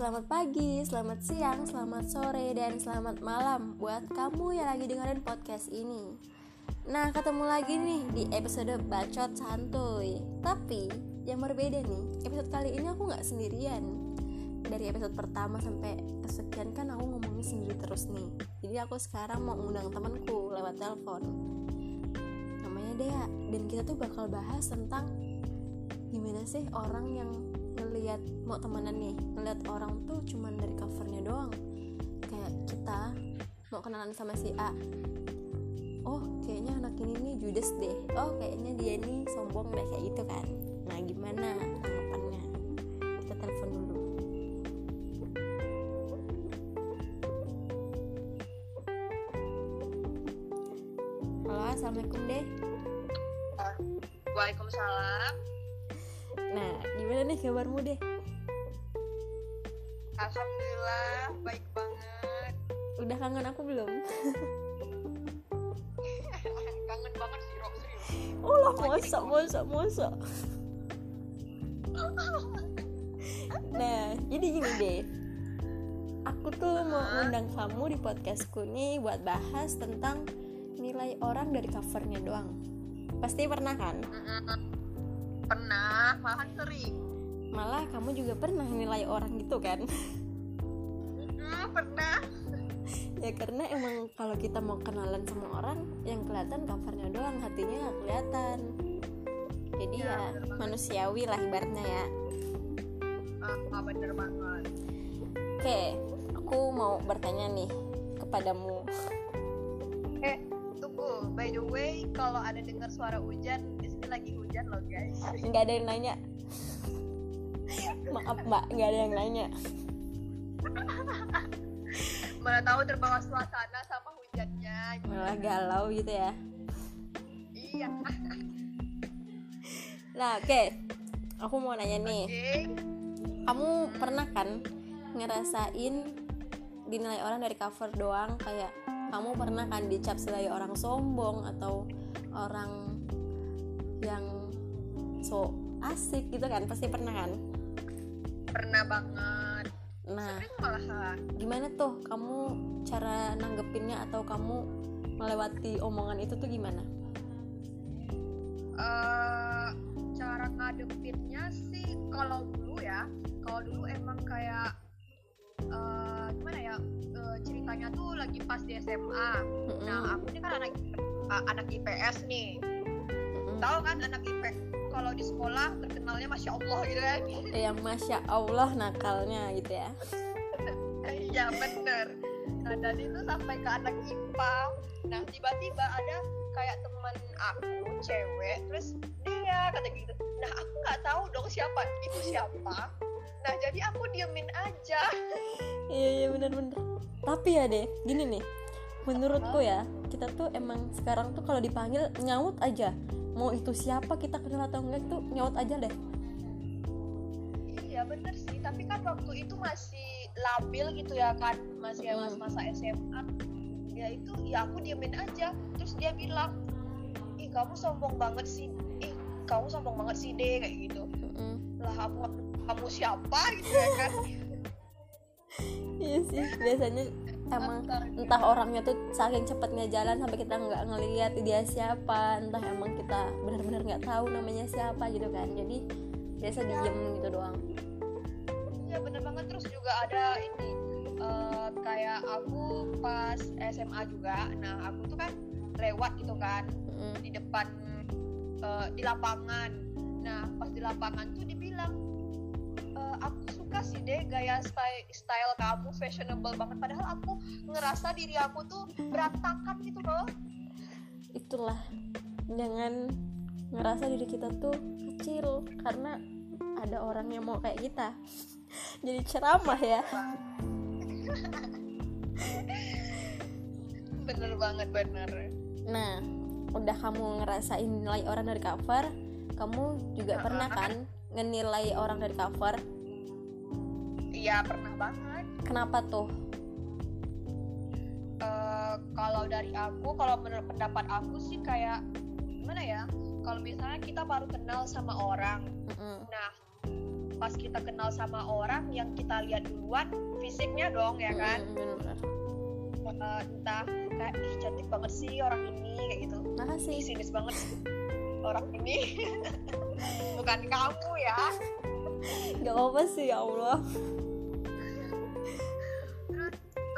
selamat pagi, selamat siang, selamat sore, dan selamat malam buat kamu yang lagi dengerin podcast ini. Nah, ketemu lagi nih di episode Bacot Santuy. Tapi, yang berbeda nih, episode kali ini aku nggak sendirian. Dari episode pertama sampai kesekian kan aku ngomongin sendiri terus nih. Jadi aku sekarang mau undang temanku lewat telepon. Namanya Dea, dan kita tuh bakal bahas tentang gimana sih orang yang ngelihat mau temenan nih ngelihat orang tuh cuman dari covernya doang. Kayak kita mau kenalan sama si A. Oh kayaknya anak ini nih judes deh. Oh kayaknya dia nih sombong deh kayak gitu kan. Nah gimana tanggapannya? Kita telepon dulu. Halo assalamualaikum deh. Waalaikumsalam. Nah gimana nih kabarmu deh? Alhamdulillah baik banget. udah kangen aku belum? Kangen banget sih Rob serius. oh lah masa masa masa nah jadi gini deh. Aku tuh mau undang kamu di podcastku nih buat bahas tentang nilai orang dari covernya doang. Pasti pernah kan Pernah, malahan sering. malah kamu juga pernah nilai orang gitu kan Hmm, pernah. ya karena emang kalau kita mau kenalan sama orang yang kelihatan covernya doang hatinya nggak kelihatan jadi Ya, ya, manusiawi lah ibaratnya ya Ah, bener banget. Oke, aku mau bertanya nih kepadamu. By the way, kalau ada dengar suara hujan, di sini lagi hujan loh guys. Nggak ada yang nanya. Maaf mbak, nggak ada yang nanya. Mana tahu terbawa suasana sama hujannya. Malah galau gitu ya. Iya. Nah, oke. Aku mau nanya nih. Oke. Kamu pernah kan ngerasain dinilai orang dari cover doang kayak kamu pernah kan dicap sebagai orang sombong atau orang yang so asik gitu kan? Pasti pernah kan? Pernah banget. nah Sering malahan. gimana tuh? Kamu cara nanggepinnya atau kamu melewati omongan itu tuh gimana? Eh cara ngadepinnya sih kalau dulu ya. Kalau dulu emang kayak eh eh, ceritanya tuh lagi pas di SMA Mm-mm, nah aku ini kan anak uh, anak IPS nih. Mm-mm. tahu kan anak IPS kalau di sekolah terkenalnya masya Allah gitu kan Eh, yang masya Allah nakalnya gitu ya. Iya bener. Nah dan itu sampai ke anak IPA nah tiba-tiba ada kayak teman aku cewek terus dia kata gitu nah aku nggak tahu dong siapa itu siapa nah jadi aku diemin aja. Iya iya bener-bener. Tapi ya deh gini nih. Menurutku ya kita tuh emang sekarang tuh kalau dipanggil nyaut aja. Mau itu siapa kita kenal atau enggak tuh nyaut aja deh. Iya bener sih. Tapi kan waktu itu masih labil gitu ya kan? Masih Hmm. masa-masa SMA ya itu ya aku diemin aja. Terus dia bilang ih kamu sombong banget sih. Ih kamu sombong banget sih deh kayak gitu. Mm-mm. lah kamu kamu siapa gitu ya kan? Iya sih biasanya emang entah orangnya tuh saking cepatnya jalan sampai kita nggak ngelihat dia siapa entah emang kita benar-benar nggak tahu namanya siapa gitu kan. Jadi biasa diem gitu doang. Iya bener banget. Terus juga ada ini eh, kayak aku pas SMA juga. Nah aku tuh kan lewat gitu kan Mm-mm. di depan eh, di lapangan. Nah pas di lapangan tuh dibilang "Eh, aku suka sih deh gaya style style kamu fashionable banget. Padahal aku ngerasa diri aku tuh berantakan gitu loh. Itulah. Jangan ngerasa diri kita tuh kecil karena ada orang yang mau kayak kita. Jadi ceramah ya. Bener banget bener. Nah udah kamu ngerasain nilai orang dari cover kamu juga Nah, pernah kan ngenilai orang dari cover? Iya pernah banget. Kenapa tuh? Eh, kalau dari aku kalau menurut pendapat aku sih kayak gimana ya? Kalau misalnya kita baru kenal sama orang Mm-mm. nah pas kita kenal sama orang yang kita lihat duluan fisiknya dong ya kan? Mm. Eh, entah kayak ih cantik banget sih orang ini kayak gitu. Ih makasih sinis banget sih orang ini. Bukan kamu ya. Nggak apa sih ya Allah.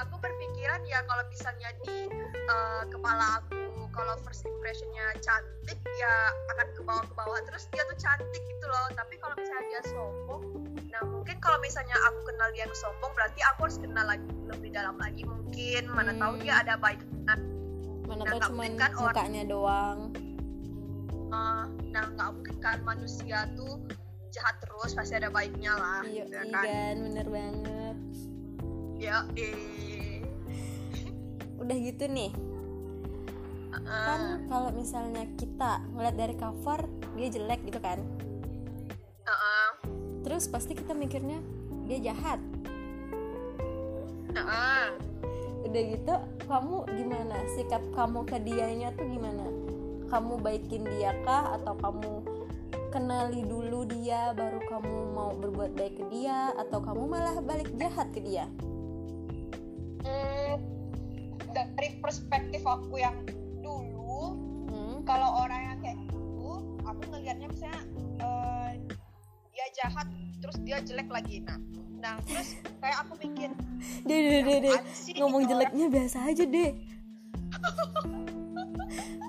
Aku berpikiran ya kalau misalnya di eh, kepala aku kalau first impressionnya cantik ya akan ke bawah ke bawah. Terus dia tuh cantik gitu loh. Tapi kalau misalnya dia sombong nah mungkin kalau misalnya aku kenal dia yang sombong berarti aku harus kenal lagi lebih dalam lagi mungkin. Mana tahu Hmm. dia ada baiknya. Mana Nah, tahu mungkin kan orang- mukanya doang Eh, nah nggak mungkin kan manusia tuh jahat terus pasti ada baiknya lah iya gitu ya iya kan? kan bener banget. Ya eh udah gitu nih. kan kalau misalnya kita ngeliat dari cover dia jelek gitu kan? Eh, eh, terus pasti kita mikirnya dia jahat. Eh, eh. udah gitu kamu gimana? Sikap kamu ke dianya tuh gimana kamu baikin dia kah? Atau kamu kenali dulu dia baru kamu mau berbuat baik ke dia? Atau kamu malah balik jahat ke dia? Hmm, dari perspektif aku yang dulu hmm? kalau orang yang kayak gitu aku ngelihatnya misalnya eh, dia jahat terus dia jelek lagi. Nah nah terus kayak aku mikir deh deh deh deh. "Apaan sih ngomong jeleknya biasa aja deh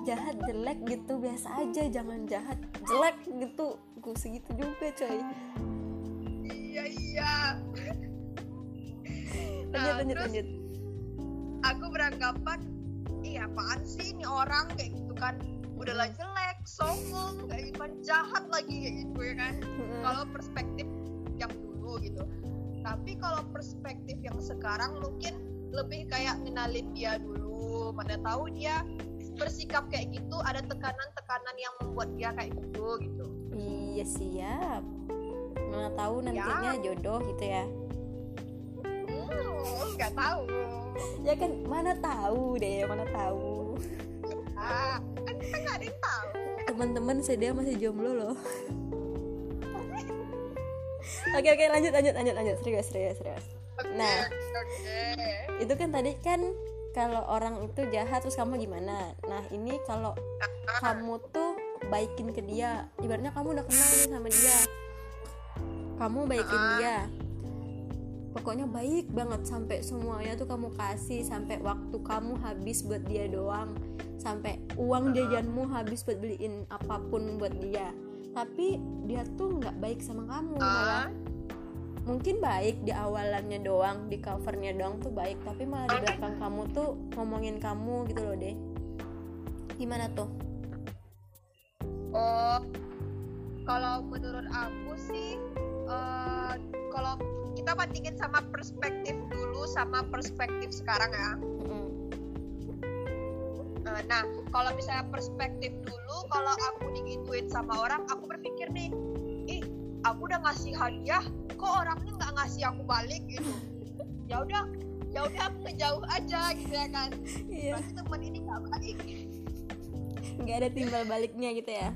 jahat jelek gitu biasa aja jangan jahat jelek gitu. Gue segitu juga coy. Orang?" iya iya. Lanjut Nah, lanjut terus lanjut. aku beranggapan iya apaan sih ini orang? Kayak gitu kan. Udahlah jelek sombong kayak gitu kan jahat lagi kayak gitu ya kan. Kalau perspektif yang dulu gitu. Tapi kalau perspektif yang sekarang mungkin lebih kayak ngenalin dia dulu. Mana tahu dia bersikap kayak gitu ada tekanan-tekanan yang membuat dia kayak gitu gitu. Iya siap. Mana tahu nantinya jodoh gitu ya. Hmm nggak tahu. Ya kan mana tahu deh mana tahu. Ah kan kita nggak ada yang tahu. Teman-teman saya masih jomblo loh. Oke oke lanjut lanjut lanjut lanjut. Serius serius serius. Oke, Nah. oke. itu kan tadi kan kalau orang itu jahat terus kamu gimana? Nah ini kalau kamu tuh baikin ke dia ibaratnya kamu udah kenal nih sama dia. Kamu baikin Ah. dia. Pokoknya baik banget sampai semuanya tuh kamu kasih sampai waktu kamu habis buat dia doang sampai uang jajanmu habis buat beliin apa pun buat dia. Tapi dia tuh nggak baik sama kamu malah Ah, mungkin baik di awalannya doang di covernya doang tuh baik tapi malah di belakang kamu tuh ngomongin kamu gitu loh deh. Gimana tuh? Oh kalau menurut aku sih eh, kalau kita bandingin sama perspektif dulu sama perspektif sekarang ya. Eh, Nah, kalau misalnya perspektif dulu, kalau aku digituin sama orang, aku berpikir nih, ih, aku udah ngasih hadiah, kok orangnya nggak ngasih aku balik gitu. Ya udah, ya udah aku ngejauh aja gitu ya kan. iya Berarti teman ini nggak baik. nggak ada timbal baliknya gitu ya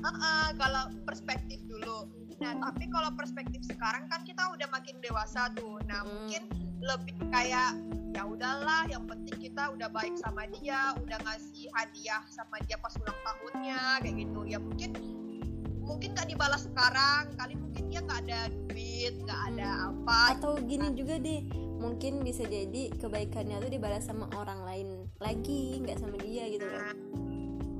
Heeh, kalau perspektif dulu. Nah, tapi kalau perspektif sekarang kan kita udah makin dewasa tuh. Nah, Mm. mungkin lebih kayak ya udahlah, yang penting kita udah baik sama dia, udah ngasih hadiah sama dia pas ulang tahunnya kayak gitu. Ya mungkin mungkin nggak dibalas sekarang, kali mungkin dia nggak ada duit, nggak ada apa. atau gini juga deh mungkin bisa jadi kebaikannya tuh dibalas sama orang lain lagi nggak sama dia gitu loh Nah,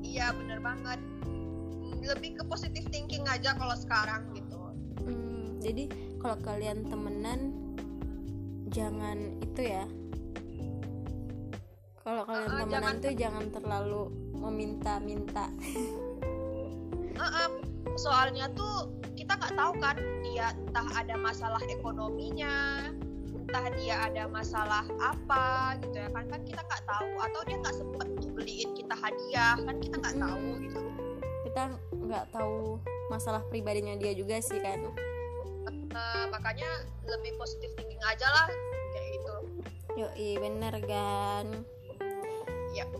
iya bener banget. Hmm, Lebih ke positive thinking aja kalau sekarang gitu. Hmm, jadi kalau kalian temenan jangan itu ya kalau kalian Ah, temenan jangan- tuh jangan terlalu meminta-minta soalnya tuh kita nggak tahu kan dia entah ada masalah ekonominya entah dia ada masalah apa gitu ya kan. Kan kita nggak tahu atau dia nggak sempet tuh beliin kita hadiah kan kita nggak tahu gitu. Kita nggak tahu masalah pribadinya dia juga sih kan. Eh, makanya lebih positif thinking aja lah kayak gitu. Yoi bener kan?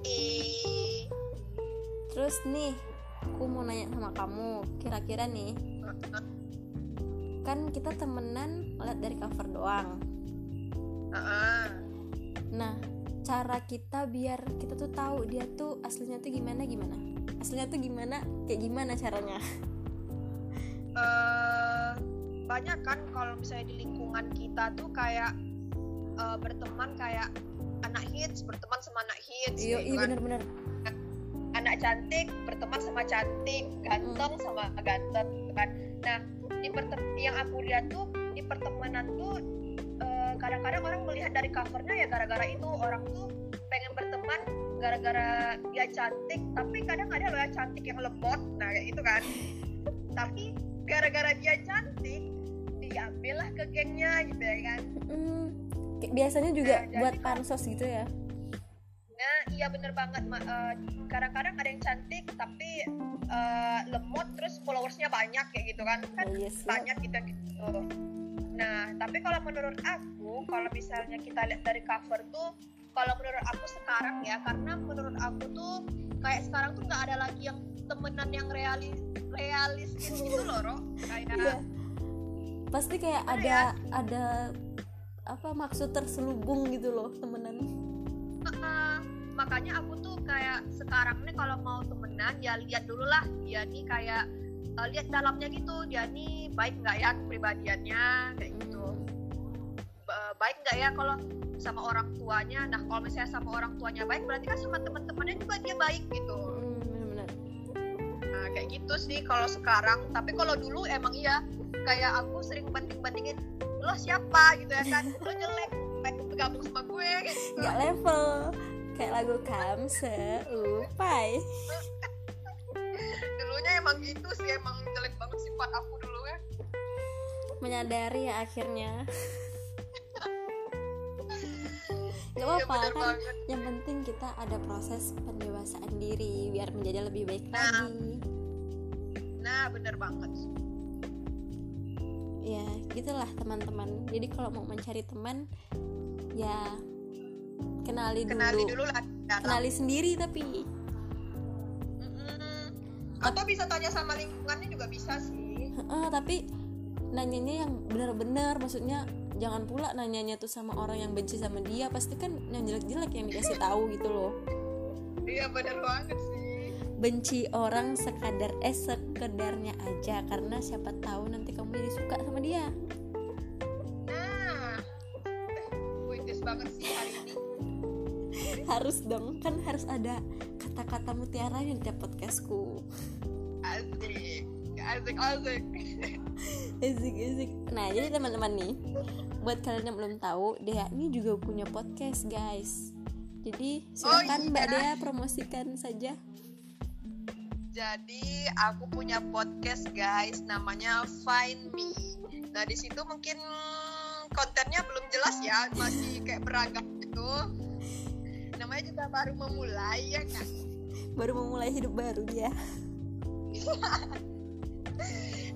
Eh terus nih aku mau nanya sama kamu kira-kira nih kan kita temenan lihat dari cover doang. Nah cara kita biar kita tuh tahu dia tuh aslinya tuh gimana gimana? Aslinya tuh gimana kayak gimana caranya? Eh, banyak kan kalau misalnya di lingkungan kita tuh kayak eh, berteman kayak anak hits berteman sama anak hits iya gitu iya kan. bener-bener anak cantik berteman sama cantik ganteng sama ganteng kan. Nah di yang aku lihat tuh di pertemanan tuh eh, kadang-kadang orang melihat dari covernya ya gara-gara itu. Orang tuh pengen berteman gara-gara dia cantik tapi kadang ada loh yang cantik yang lemot nah kayak gitu kan. Tapi gara-gara dia cantik diambillah ke gengnya gitu ya kan. Mm, kayak biasanya juga Nah, buat pansos gitu ya iya bener banget. Eh, kadang-kadang ada yang cantik tapi eh, lemot terus followersnya banyak kayak gitu kan? Kan Oh, yes, ya. banyak gitu gitu. Nah, tapi kalau menurut aku, kalau misalnya kita lihat dari cover tuh, kalau menurut aku sekarang ya, karena menurut aku tuh kayak sekarang tuh nggak ada lagi yang temenan yang realis realistis gitu loh, Ro. Kayak Iya. pasti kayak ada ya? ada apa maksud terselubung gitu loh temenan Heeh. Makanya aku tuh kayak sekarang nih kalau mau temenan ya lihat dulu lah dia nih kayak eh, lihat dalamnya gitu dia nih baik nggak ya kepribadiannya kayak gitu. Ba- baik nggak ya kalau sama orang tuanya? Nah kalau misalnya sama orang tuanya baik berarti kan sama teman-temannya juga dia baik gitu. Hmm, bener-bener nah kayak gitu sih kalau sekarang. Tapi kalau dulu emang iya kayak aku sering banding-bandingin lo siapa? gitu ya kan. Lo jelek baik bergabung sama gue gitu. Nggak level kayak lagu kamse upai dulunya emang gitu sih emang jelek banget sifat aku dulu ya. Menyadari ya akhirnya. Nggak Iya, apa-apa bener kan banget. yang penting kita ada proses pendewasaan diri biar menjadi lebih baik Nah. lagi. Nah bener banget. Ya gitulah teman-teman. Jadi kalau mau mencari teman ya kenali dulu kenali dulu. lah dalam. kenali sendiri tapi. Mm-mm. atau bisa tanya sama lingkungannya juga bisa sih. Heeh, tapi nanyanya yang benar-benar maksudnya jangan pula nanyanya tuh sama orang yang benci sama dia pasti kan yang jelek-jelek yang dikasih tahu gitu loh. Iya bener banget sih. Benci orang sekadar eh sekedarnya aja karena siapa tahu nanti kamu jadi suka sama dia. Nah puitis banget sih hari harus dong kan harus ada kata-kata mutiara yang di podcastku asik asik asik Ezik ezik. Nah jadi teman-teman nih, buat kalian yang belum tahu, Dea ini juga punya podcast guys. Jadi silakan iya. Mbak Dea promosikan saja. jadi aku punya podcast guys namanya Find Me nah di situ mungkin kontennya belum jelas ya masih kayak beragam gitu juga baru memulai ya kan Baru memulai hidup baru dia.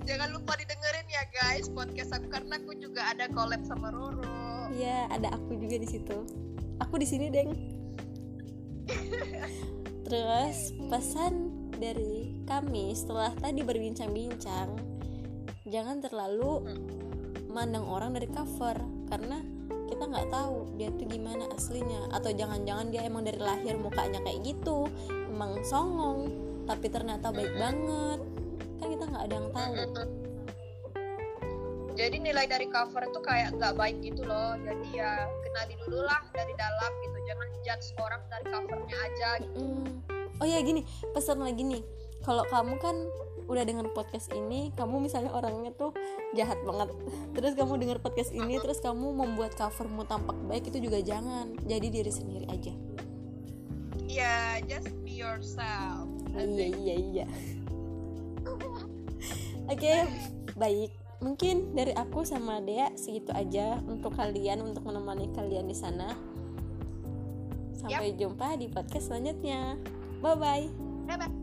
jangan lupa didengerin ya guys podcast aku karena aku juga ada collab sama Roro Iya, ada aku juga di situ. Aku di sini, Deng. Terus pesan dari kami setelah tadi berbincang-bincang, jangan terlalu mandang orang dari cover karena kita nggak tahu dia tuh gimana aslinya. Atau jangan-jangan dia emang dari lahir mukanya kayak gitu. Emang songong tapi ternyata baik banget. Kan kita nggak ada yang tahu. Jadi nilai dari cover itu kayak nggak baik gitu loh. Jadi ya kenali dulu lah dari dalam gitu. Jangan judge orang dari covernya aja gitu. Mm. Oh ya gini, pesan lagi nih. Kalau kamu kan udah dengan podcast ini, kamu misalnya orangnya tuh jahat banget. Terus kamu dengar podcast ini, terus kamu membuat covermu tampak baik itu juga jangan. Jadi diri sendiri aja. ya just be yourself Iya iya iya. Oke, baik. Mungkin dari aku sama Dea segitu aja untuk kalian untuk menemani kalian di sana. Sampai jumpa di podcast selanjutnya. Bye bye. bye bye